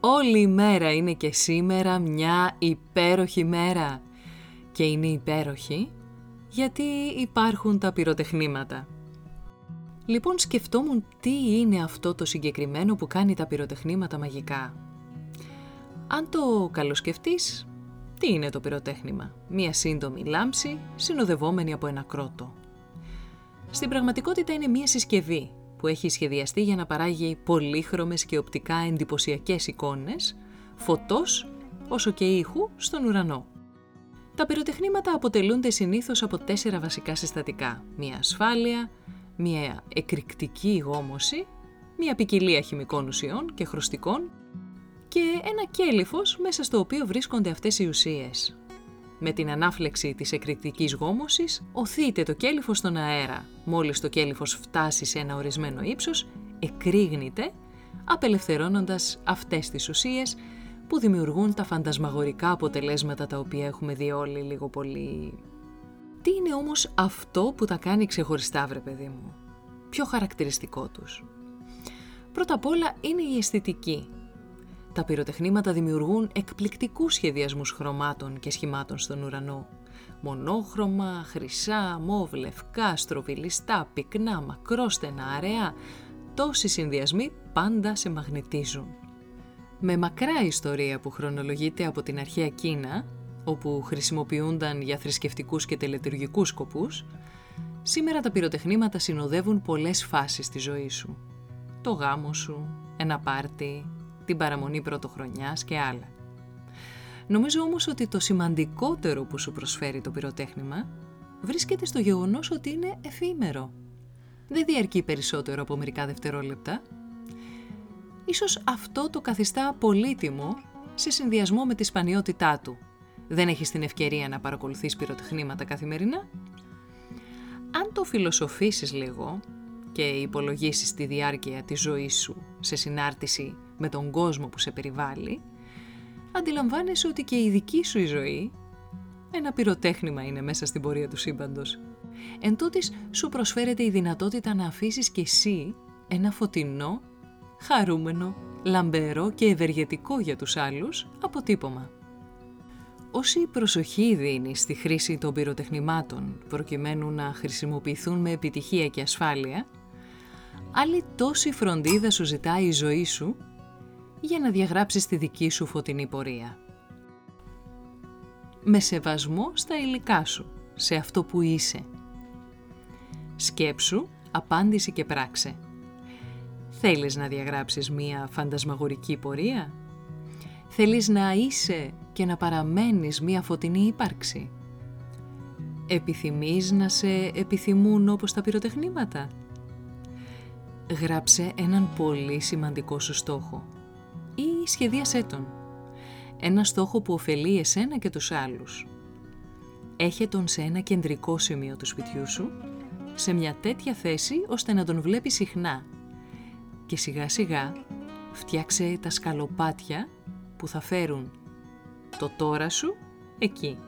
Όλη η μέρα είναι και σήμερα μια υπέροχη μέρα. Και είναι υπέροχη γιατί υπάρχουν τα πυροτεχνήματα. Λοιπόν σκεφτόμουν τι είναι αυτό το συγκεκριμένο που κάνει τα πυροτεχνήματα μαγικά. Αν το καλοσκεφτείς, τι είναι το πυροτέχνημα; Μία σύντομη λάμψη συνοδευόμενη από ένα κρότο. Στην πραγματικότητα είναι μία συσκευή που έχει σχεδιαστεί για να παράγει πολύχρωμες και οπτικά εντυπωσιακές εικόνες, φωτός όσο και ήχου στον ουρανό. Τα πυροτεχνήματα αποτελούνται συνήθως από τέσσερα βασικά συστατικά. Μία ασφάλεια, μία εκρηκτική γόμωση, μία ποικιλία χημικών ουσιών και χρωστικών και ένα κέλυφος μέσα στο οποίο βρίσκονται αυτές οι ουσίες. Με την ανάφλεξη της εκρηκτικής γόμωσης, οθείται το κέλυφος στον αέρα. Μόλις το κέλυφος φτάσει σε ένα ορισμένο ύψος, εκρήγνεται, απελευθερώνοντας αυτές τις ουσίες που δημιουργούν τα φαντασμαγορικά αποτελέσματα τα οποία έχουμε δει όλοι λίγο πολύ. Τι είναι όμως αυτό που τα κάνει ξεχωριστά, βρε παιδί μου; Πιο χαρακτηριστικό τους; Πρώτα απ' όλα είναι η αισθητική τα πυροτεχνήματα δημιουργούν εκπληκτικούς σχεδιασμούς χρωμάτων και σχημάτων στον ουρανό. Μονόχρωμα, χρυσά, μόβ, λευκά, στροβιλιστά, πυκνά, μακρόστενα, αραιά. Τόσοι συνδυασμοί πάντα σε μαγνητίζουν. Με μακρά ιστορία που χρονολογείται από την αρχαία Κίνα, όπου χρησιμοποιούνταν για θρησκευτικούς και τελετουργικούς σκοπούς, σήμερα τα πυροτεχνήματα συνοδεύουν πολλές φάσεις στη ζωή σου. Το γάμο σου, ένα πάρτι, την παραμονή πρωτοχρονιάς και άλλα. Νομίζω όμως ότι το σημαντικότερο που σου προσφέρει το πυροτέχνημα βρίσκεται στο γεγονός ότι είναι εφήμερο. Δεν διαρκεί περισσότερο από μερικά δευτερόλεπτα. Ίσως αυτό το καθιστά πολύτιμο σε συνδυασμό με τη σπανιότητά του. Δεν έχεις την ευκαιρία να παρακολουθείς πυροτεχνήματα καθημερινά; Αν το φιλοσοφήσεις λίγο και υπολογίσεις τη διάρκεια της ζωής σου σε συνάρτηση με τον κόσμο που σε περιβάλλει, αντιλαμβάνεσαι ότι και η δική σου η ζωή ένα πυροτέχνημα είναι μέσα στην πορεία του σύμπαντος. Εν τούτης, σου προσφέρεται η δυνατότητα να αφήσεις κι εσύ ένα φωτεινό, χαρούμενο, λαμπερό και ευεργετικό για τους άλλους αποτύπωμα. Όση προσοχή δίνεις στη χρήση των πυροτεχνημάτων προκειμένου να χρησιμοποιηθούν με επιτυχία και ασφάλεια, άλλη τόση φροντίδα σου ζητάει η ζωή σου για να διαγράψεις τη δική σου φωτεινή πορεία. Με σεβασμό στα υλικά σου, σε αυτό που είσαι. Σκέψου, απάντηση και πράξε. Θέλεις να διαγράψεις μία φαντασμαγορική πορεία; Θέλεις να είσαι και να παραμένεις μία φωτεινή ύπαρξη; Επιθυμείς να σε επιθυμούν όπως τα πυροτεχνήματα; Γράψε έναν πολύ σημαντικό σου στόχο ή σχεδίασέ τον. Ένα στόχο που ωφελεί εσένα και τους άλλους. Έχε τον σε ένα κεντρικό σημείο του σπιτιού σου, σε μια τέτοια θέση ώστε να τον βλέπεις συχνά. Και σιγά σιγά φτιάξε τα σκαλοπάτια που θα φέρουν το τώρα σου εκεί.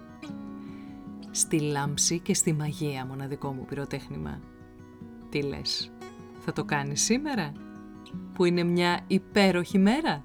Στη λάμψη και στη μαγεία μοναδικό μου πυροτέχνημα. Τι λες, θα το κάνεις σήμερα, που είναι μια υπέροχη μέρα;